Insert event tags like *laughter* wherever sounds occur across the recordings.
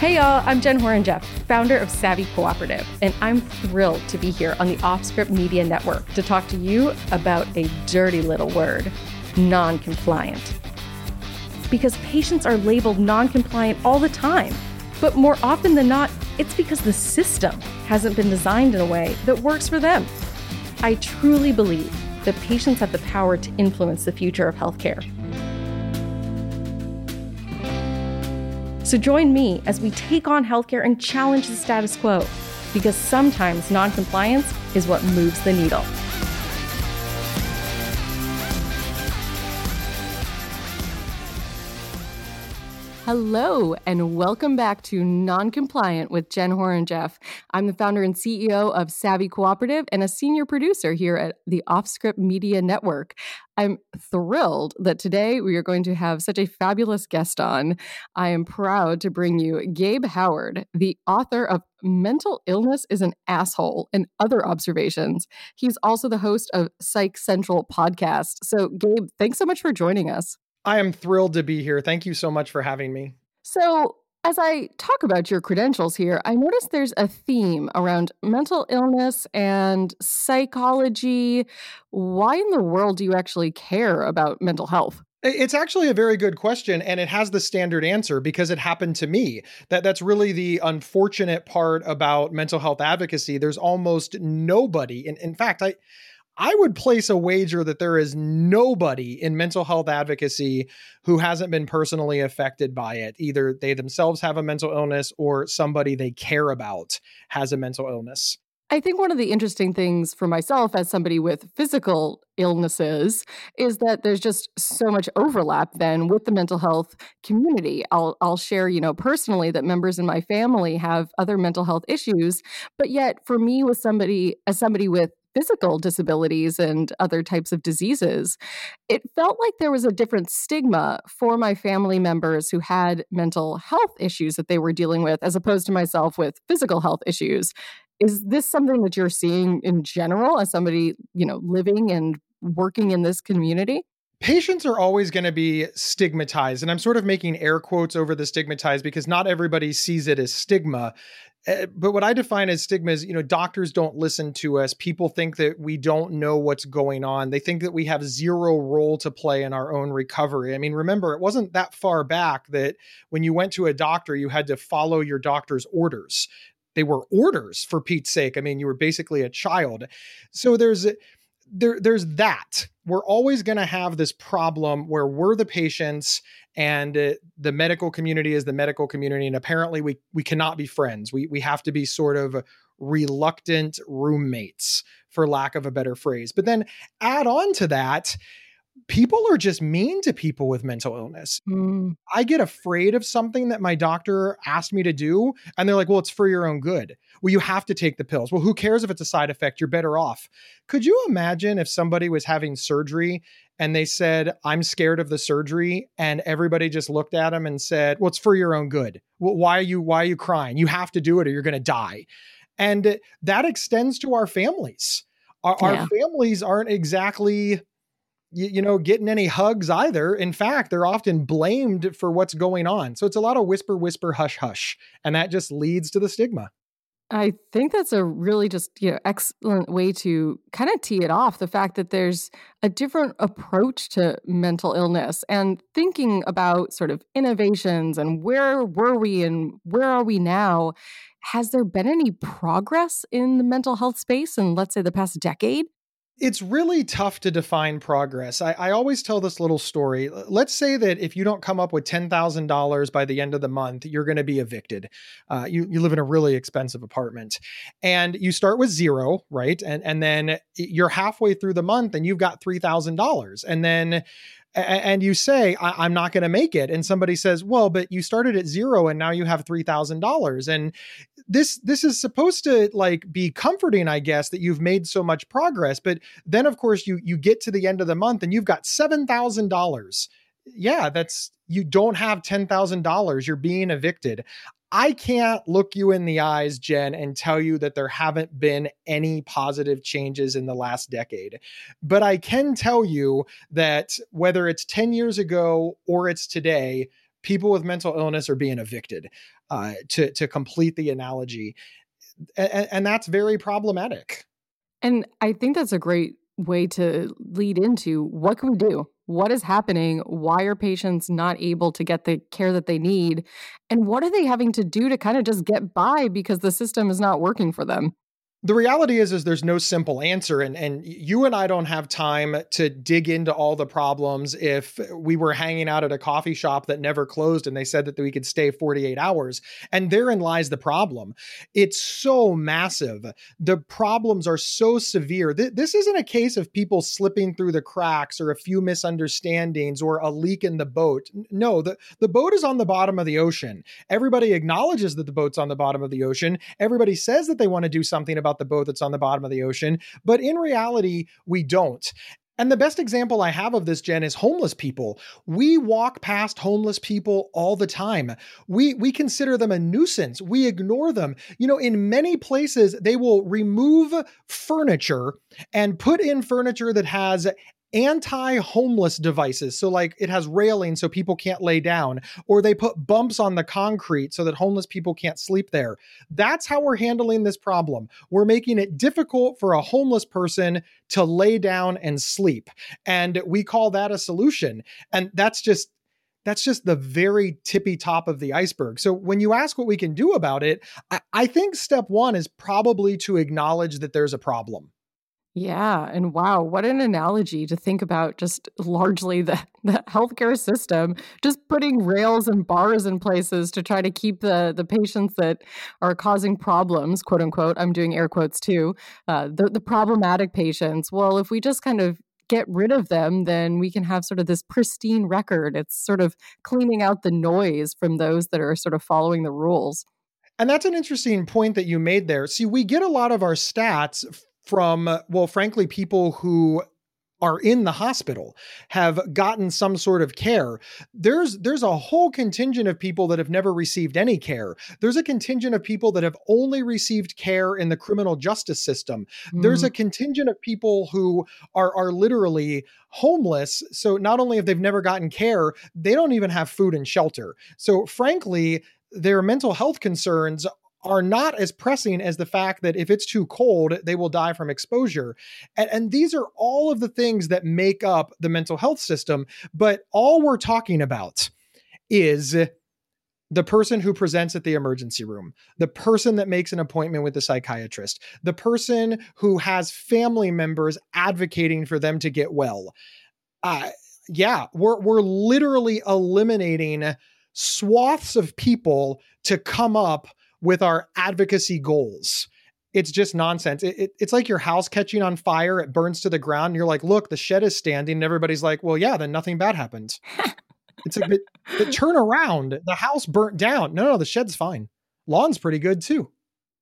Hey y'all, I'm Jen Horonjeff, founder of Savvy Cooperative, and I'm thrilled to be here on the Offscript Media Network to talk to you about a dirty little word non compliant. Because patients are labeled non compliant all the time, but more often than not, it's because the system hasn't been designed in a way that works for them. I truly believe that patients have the power to influence the future of healthcare. So join me as we take on healthcare and challenge the status quo, because sometimes noncompliance is what moves the needle. Hello, and welcome back to Noncompliant with Jen Horonjeff. I'm the founder and CEO of Savvy Cooperative and a senior producer here at the Offscript Media Network. I'm thrilled that today we are going to have such a fabulous guest on. I am proud to bring you Gabe Howard, the author of Mental Illness is an Asshole and Other Observations. He's also the host of Psych Central podcast. So, Gabe, thanks so much for joining us. I am thrilled to be here. Thank you so much for having me. So, as I talk about your credentials here, I notice there's a theme around mental illness and psychology. Why in the world do you actually care about mental health? It's actually a very good question and it has the standard answer because it happened to me. That that's really the unfortunate part about mental health advocacy. There's almost nobody. In, in fact, I I would place a wager that there is nobody in mental health advocacy who hasn't been personally affected by it. Either they themselves have a mental illness or somebody they care about has a mental illness. I think one of the interesting things for myself as somebody with physical illnesses is that there's just so much overlap then with the mental health community. I'll I'll share, you know, personally that members in my family have other mental health issues, but yet for me with somebody as somebody with physical disabilities and other types of diseases, it felt like there was a different stigma for my family members who had mental health issues that they were dealing with, as opposed to myself with physical health issues. Is this something that you're seeing in general as somebody, you know, living and working in this community? patients are always going to be stigmatized and i'm sort of making air quotes over the stigmatized because not everybody sees it as stigma Eh, but what I define as stigma is, you know, doctors don't listen to us. People think that we don't know what's going on. They think that we have zero role to play in our own recovery. I mean, remember, it wasn't that far back that when you went to a doctor, you had to follow your doctor's orders. They were orders for Pete's sake. I mean, you were basically a child. So there's there there's that. We're always going to have this problem where we're the patients and uh, the medical community is the medical community and apparently we we cannot be friends we we have to be sort of reluctant roommates for lack of a better phrase but then add on to that people are just mean to people with mental illness. Mm. I get afraid of something that my doctor asked me to do, and they're like, well, it's for your own good. Well, you have to take the pills. Well, who cares if it's a side effect? You're better off. Could you imagine if somebody was having surgery and they said, I'm scared of the surgery, and everybody just looked at them and said, well, it's for your own good. Well, why are you why are you crying? You have to do it or you're going to die. And that extends to our families. Our, yeah. our families aren't exactly you, you know, getting any hugs either. In fact, they're often blamed for what's going on. So it's a lot of whisper, whisper, hush, hush. And that just leads to the stigma. I think that's a really just you know excellent way to kind of tee it off the fact that there's a different approach to mental illness and thinking about sort of innovations and where were we and where are we now has there been any progress in the mental health space in let's say the past decade it's really tough to define progress. I, I, always tell this little story. Let's say that if you don't come up with $10,000 by the end of the month, you're going to be evicted. Uh, you, you live in a really expensive apartment and you start with zero, right? And, and then you're halfway through the month and you've got $3,000. And then and you say I- am not going to make it and somebody says well but you started at zero and now you have $3000 and this this is supposed to like be comforting i guess that you've made so much progress but then of course you you get to the end of the month and you've got $7000 yeah that's you don't have $10000 you're being evicted I can't look you in the eyes, Jen, and tell you that there haven't been any positive changes in the last decade. But I can tell you that whether it's 10 years ago or it's today, people with mental illness are being evicted uh, to to complete the analogy. And, and that's very problematic. And i think that's a great way to lead into what can we do what is happening why are patients not able to get the care that they need and what are they having to do to kind of just get by because the system is not working for them the reality is is there's no simple answer and and you and I don't have time to dig into all the problems if we were hanging out at a coffee shop that never closed and they said that we could stay 48 hours and therein lies the problem. It's so massive. The problems are so severe. Th- this isn't a case of people slipping through the cracks or a few misunderstandings or a leak in the boat. No the the boat is on the bottom of the ocean. Everybody acknowledges that the boat's on the bottom of the ocean. Everybody says that they want to do something about about the boat that's on the bottom of the ocean. But in reality, we don't. And the best example I have of this, Jen, is homeless people. We walk past homeless people all the time. We we consider them a nuisance. We ignore them. You know, in many places, they will remove furniture and put in furniture that has anti-homeless devices so like it has railing so people can't lay down or they put bumps on the concrete so that homeless people can't sleep there that's how we're handling this problem we're making it difficult for a homeless person to lay down and sleep and we call that a solution and that's just that's just the very tippy top of the iceberg. So when you ask what we can do about it, I, I think step one is probably to acknowledge that there's a problem. Yeah. And wow, what an analogy to think about just largely the, *laughs* the healthcare system, just putting rails and bars in places to try to keep the, the patients that are causing problems, quote unquote, I'm doing air quotes too, uh, the, the problematic patients. Well, if we just kind of get rid of them, then we can have sort of this pristine record. It's sort of cleaning out the noise from those that are sort of following the rules. And that's an interesting point that you made there. See, we get a lot of our stats from, well, frankly, people who are in the hospital have gotten some sort of care. There's there's a whole contingent of people that have never received any care. There's a contingent of people that have only received care in the criminal justice system. Mm-hmm. there's a contingent of people who are are literally homeless. So not only have they've never gotten care they don't even have food and shelter. So frankly their mental health concerns are not as pressing as the fact that if it's too cold, they will die from exposure. And, and, these are all of the things that make up the mental health system. But all we're talking about is the person who presents at the emergency room, the person that makes an appointment with the psychiatrist, the person who has family members advocating for them to get well. Uh, yeah, we're, we're literally eliminating swaths of people to come up with our advocacy goals. It's just nonsense. It, it, it's like your house catching on fire, it burns to the ground. And you're like, look, the shed is standing. And everybody's like, well, yeah, then nothing bad happened. *laughs* it's like, but, but turn around. The house burnt down. No, no, the shed's fine. Lawn's pretty good too.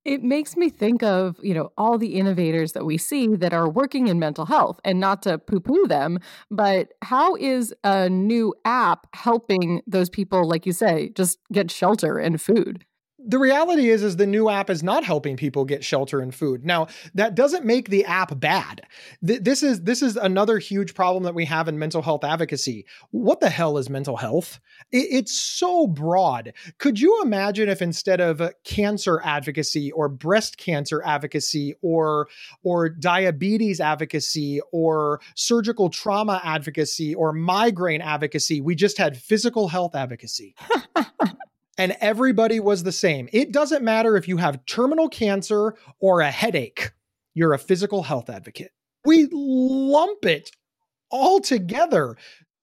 It makes me think of, you know, all the innovators that we see that are working in mental health and not to poo poo them, but how is a new app helping those people, like you say, just get shelter and food? The reality is is the new app is not helping people get shelter and food. Now that doesn't make the app bad. Th- this is this is another huge problem that we have in mental health advocacy. What the hell is mental health? It, it's so broad. Could you imagine if instead of cancer advocacy or breast cancer advocacy or or diabetes advocacy or surgical trauma advocacy or migraine advocacy we just had physical health advocacy *laughs* and everybody was the same. It doesn't matter if you have terminal cancer or a headache, you're a physical health advocate. We lump it all together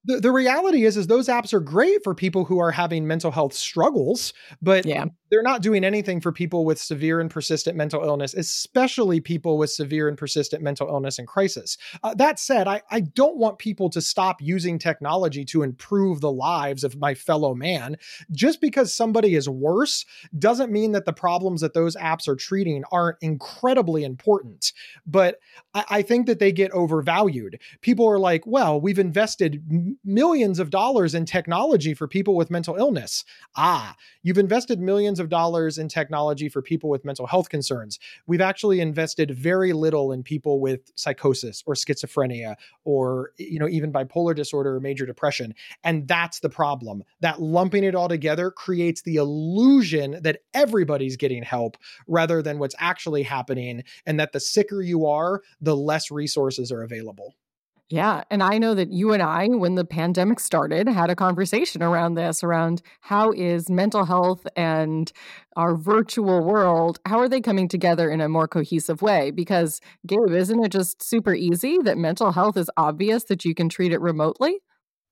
the, the reality is is those apps are great for people who are having mental health struggles but yeah. They're not doing anything for people with severe and persistent mental illness especially people with severe and persistent mental illness and crisis. Uh, that said I, I don't want people to stop using technology to improve the lives of my fellow man. Just because somebody is worse doesn't mean that the problems that those apps are treating aren't incredibly important. But I, I think that they get overvalued. People are like well we've invested millions of dollars in technology for people with mental illness. Ah, you've invested millions of dollars in technology for people with mental health concerns. We've actually invested very little in people with psychosis or schizophrenia or you know even bipolar disorder or major depression. And that's the problem. That lumping it all together creates the illusion that everybody's getting help rather than what's actually happening and that the sicker you are, the less resources are available. Yeah. And I know that you and I, when the pandemic started, had a conversation around this around how is mental health and our virtual world, how are they coming together in a more cohesive way? Because, Gabe, isn't it just super easy that mental health is obvious that you can treat it remotely?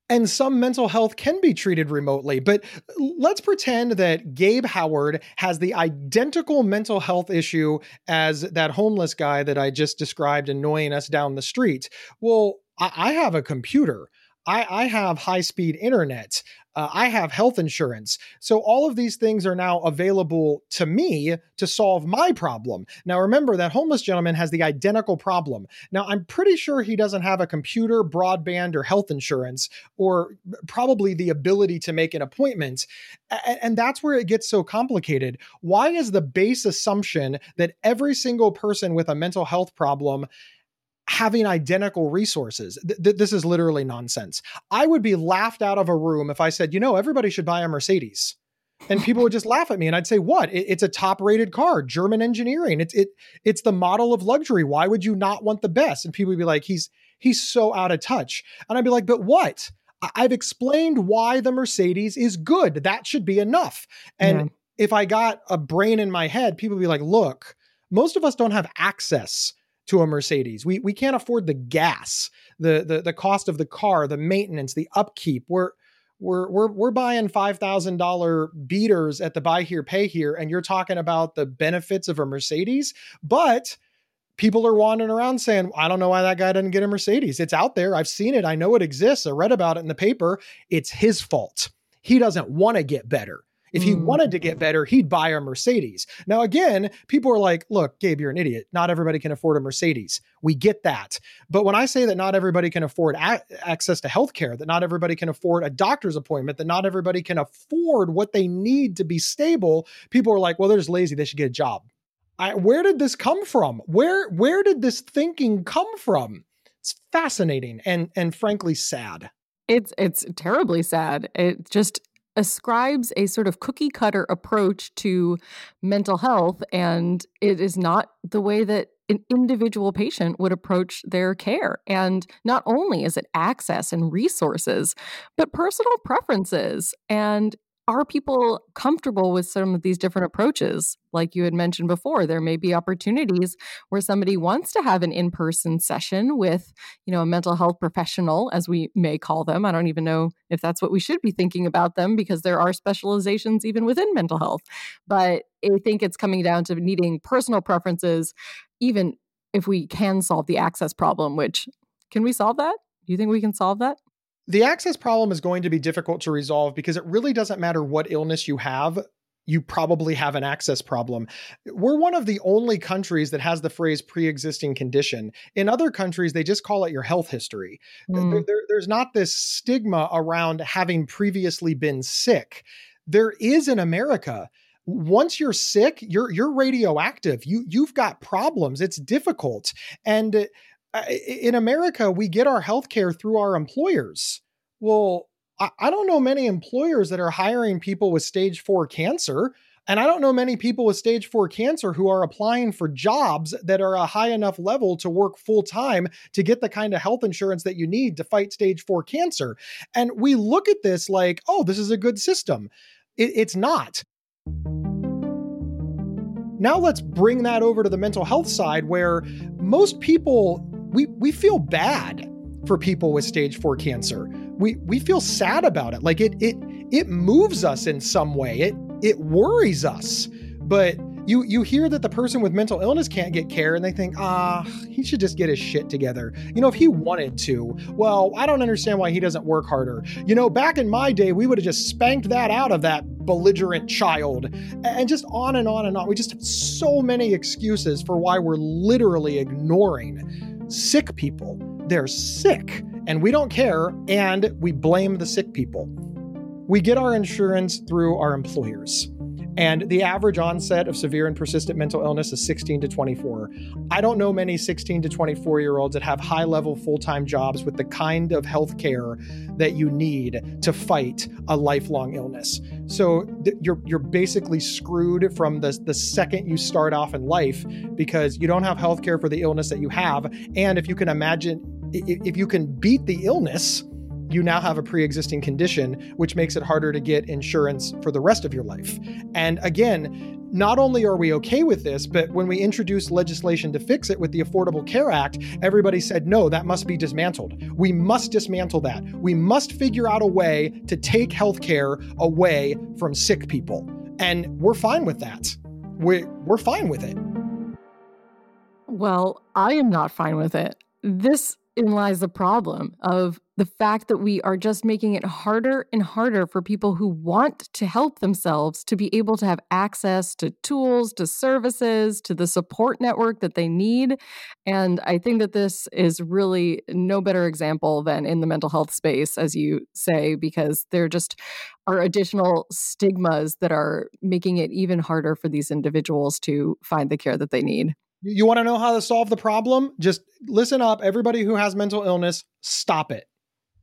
and some mental health can be treated remotely. But let's pretend that Gabe Howard has the identical mental health issue as that homeless guy that I just described annoying us down the street. Well, I, have a computer. I, I, have high speed internet. Uh, I have health insurance. So all of these things are now available to me to solve my problem. Now, remember that homeless gentleman has the identical problem. Now, I'm pretty sure he doesn't have a computer, broadband, or health insurance, or probably the ability to make an appointment. And, and that's where it gets so complicated. Why is the base assumption that every single person with a mental health problem having identical resources. Th- th- this is literally nonsense. I would be laughed out of a room if I said, you know, everybody should buy a Mercedes. And people would just laugh at me, and I'd say, "What? It, it's a top-rated car, German engineering. It's it it's the model of luxury. Why would you not want the best?" And people would be like, "He's he's so out of touch." And I'd be like, "But what? I- I've explained why the Mercedes is good. That should be enough." And yeah. if I got a brain in my head, people would be like, "Look, most of us don't have access to a Mercedes. We we can't afford the gas, the the the cost of the car, the maintenance, the upkeep. We're we're we're we're buying five thousand dollar beaters at the buy here pay here, and you're talking about the benefits of a Mercedes, but people are wandering around saying, I don't know why that guy doesn't get a Mercedes. It's out there. I've seen it. I know it exists. I read about it in the paper. It's his fault. He doesn't want to get better. If he mm. wanted to get better, he'd buy a Mercedes. Now, again, people are like, look, Gabe, you're an idiot. Not everybody can afford a Mercedes. We get that. But when I say that not everybody can afford a- access to healthcare, that not everybody can afford a doctor's appointment, that not everybody can afford what they need to be stable, people are like, well, they're just lazy. They should get a job. I, where did this come from? Where where did this thinking come from? It's fascinating and and frankly sad. It's it's terribly sad. It just ascribes a sort of cookie cutter approach to mental health and it is not the way that an individual patient would approach their care. And not only is it access and resources, but personal preferences and are people comfortable with some of these different approaches? Like you had mentioned before, there may be opportunities where somebody wants to have an in-person session with, you know, a mental health professional, as we may call them. I don't even know if that's what we should be thinking about them because there are specializations even within mental health. But I think it's coming down to needing personal preferences, even if we can solve the access problem, which can we solve that? Do you think we can solve that? The access problem is going to be difficult to resolve because it really doesn't matter what illness you have. You probably have an access problem. We're one of the only countries that has the phrase pre existing condition. In other countries, they just call it your health history. Mm. There, there, there's not this stigma around having previously been sick. There is in America once you're sick, you're you're radioactive. You you've got problems. It's difficult. And in America, we get our health care through our employers. Well, I don't know many employers that are hiring people with stage four cancer. And I don't know many people with stage four cancer who are applying for jobs that are a high enough level to work full time to get the kind of health insurance that you need to fight stage four cancer. And we look at this like, oh, this is a good system. It, it's not. Now let's bring that over to the mental health side where most people we we feel bad for people with stage 4 cancer. We we feel sad about it. Like it it it moves us in some way. It it worries us. But you you hear that the person with mental illness can't get care and they think ah he should just get his shit together you know if he wanted to well i don't understand why he doesn't work harder you know back in my day we would have just spanked that out of that belligerent child and just on and on and on we just have so many excuses for why we're literally ignoring sick people. They're sick. and we don't care, and we blame the sick people. We get our insurance through our employers. And the average onset of severe and persistent mental illness is 16 to 24. I don't know many 16 to 24 year olds that have high level full time jobs with the kind of health care that you need to fight a lifelong illness. So th- you're, you're basically screwed from the, the second you start off in life because you don't have health care for the illness that you have. And if you can imagine, if you can beat the illness, you now have a pre existing condition, which makes it harder to get insurance for the rest of your life. And again, not only are we okay with this, but when we introduced legislation to fix it with the Affordable Care Act, everybody said, no, that must be dismantled. We must dismantle that. We must figure out a way to take healthcare away from sick people. And we're fine with that. We're, we're fine with it. Well, I am not fine with it. This in lies the problem of the fact that we are just making it harder and harder for people who want to help themselves to be able to have access to tools, to services, to the support network that they need. And I think that this is really no better example than in the mental health space, as you say, because there just are additional stigmas that are making it even harder for these individuals to find the care that they need. You want to know how to solve the problem? Just listen up. Everybody who has mental illness, stop it.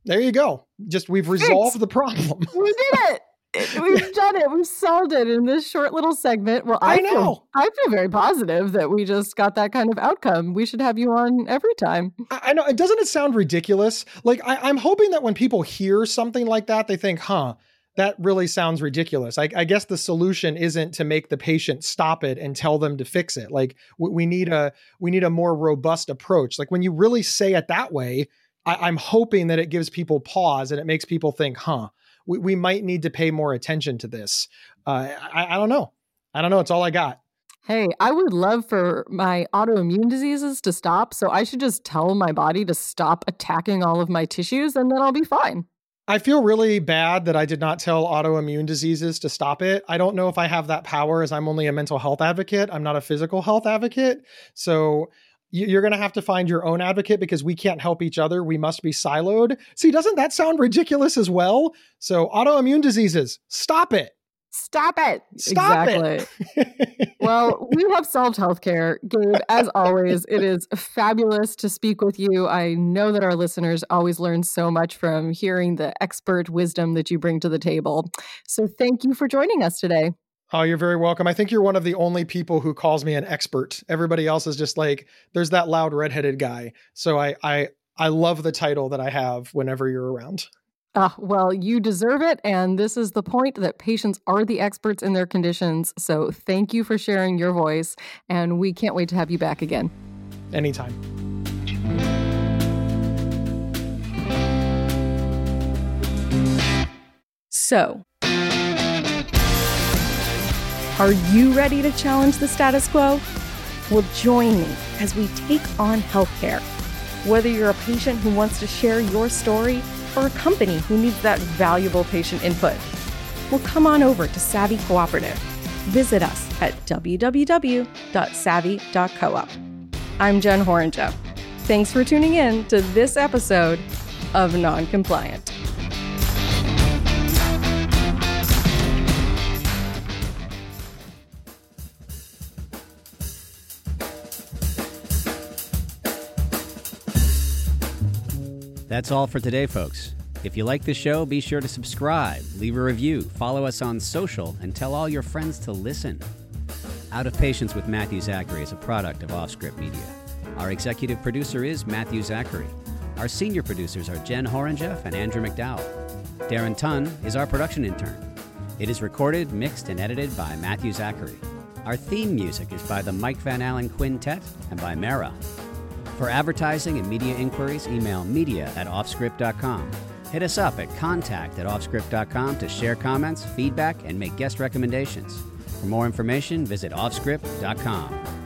There you go. Just we've resolved the problem. we did it. *laughs* We've done it. We've solved it in this short little segment. Well, I, I know. Feel, I feel very positive that we just got that kind of outcome. We should have you on every time. I, I know. Doesn't it sound ridiculous? Like I, I'm hoping that when people hear something like that, they think, "Huh." that really sounds ridiculous. I, I, guess the solution isn't to make the patient stop it and tell them to fix it. Like we, we need a we need a more robust approach. Like when you really say it that way, I, am hoping that it gives people pause and it makes people think, huh, we, we might need to pay more attention to this. Uh, I, I don't know. I don't know. It's all I got. Hey, I would love for my autoimmune diseases to stop. So I should just tell my body to stop attacking all of my tissues and then I'll be fine. I feel really bad that I did not tell autoimmune diseases to stop it. I don't know if I have that power as I'm only a mental health advocate. I'm not a physical health advocate. So you're going to have to find your own advocate because we can't help each other. We must be siloed. See, doesn't that sound ridiculous as well? So, autoimmune diseases, stop it. Stop it. Stop exactly. it. *laughs* well, we have solved healthcare. Gabe, as always, it is fabulous to speak with you. I know that our listeners always learn so much from hearing the expert wisdom that you bring to the table. So, thank you for joining us today. Oh, you're very welcome. I think you're one of the only people who calls me an expert. Everybody else is just like, there's that loud redheaded guy. So I I I love the title that I have whenever you're around. Uh, well, you deserve it. And this is the point that patients are the experts in their conditions. So thank you for sharing your voice. And we can't wait to have you back again. Anytime. So, are you ready to challenge the status quo? Well, join me as we take on healthcare. Whether you're a patient who wants to share your story or a company who needs that valuable patient input, well, come on over to Savvy Cooperative. Visit us at www.savvy.coop. I'm Jen Horonjeff. Thanks for tuning in to this episode of Noncompliant. That's all for today, folks. If you like the show, be sure to subscribe, leave a review, follow us on social, and tell all your friends to listen. Out of Patience with Matthew Zachary is a product of Offscript Media. Our executive producer is Matthew Zachary. Our senior producers are Jen Horonjeff and Andrew McDowell. Darren Tunn is our production intern. It is recorded, mixed, and edited by Matthew Zachary. Our theme music is by the Mike Van Allen Quintet and by Mara. For advertising and media inquiries, email media at offscript.com. Hit us up at contact at offscript.com to share comments, feedback, and make guest recommendations. For more information, visit offscript.com.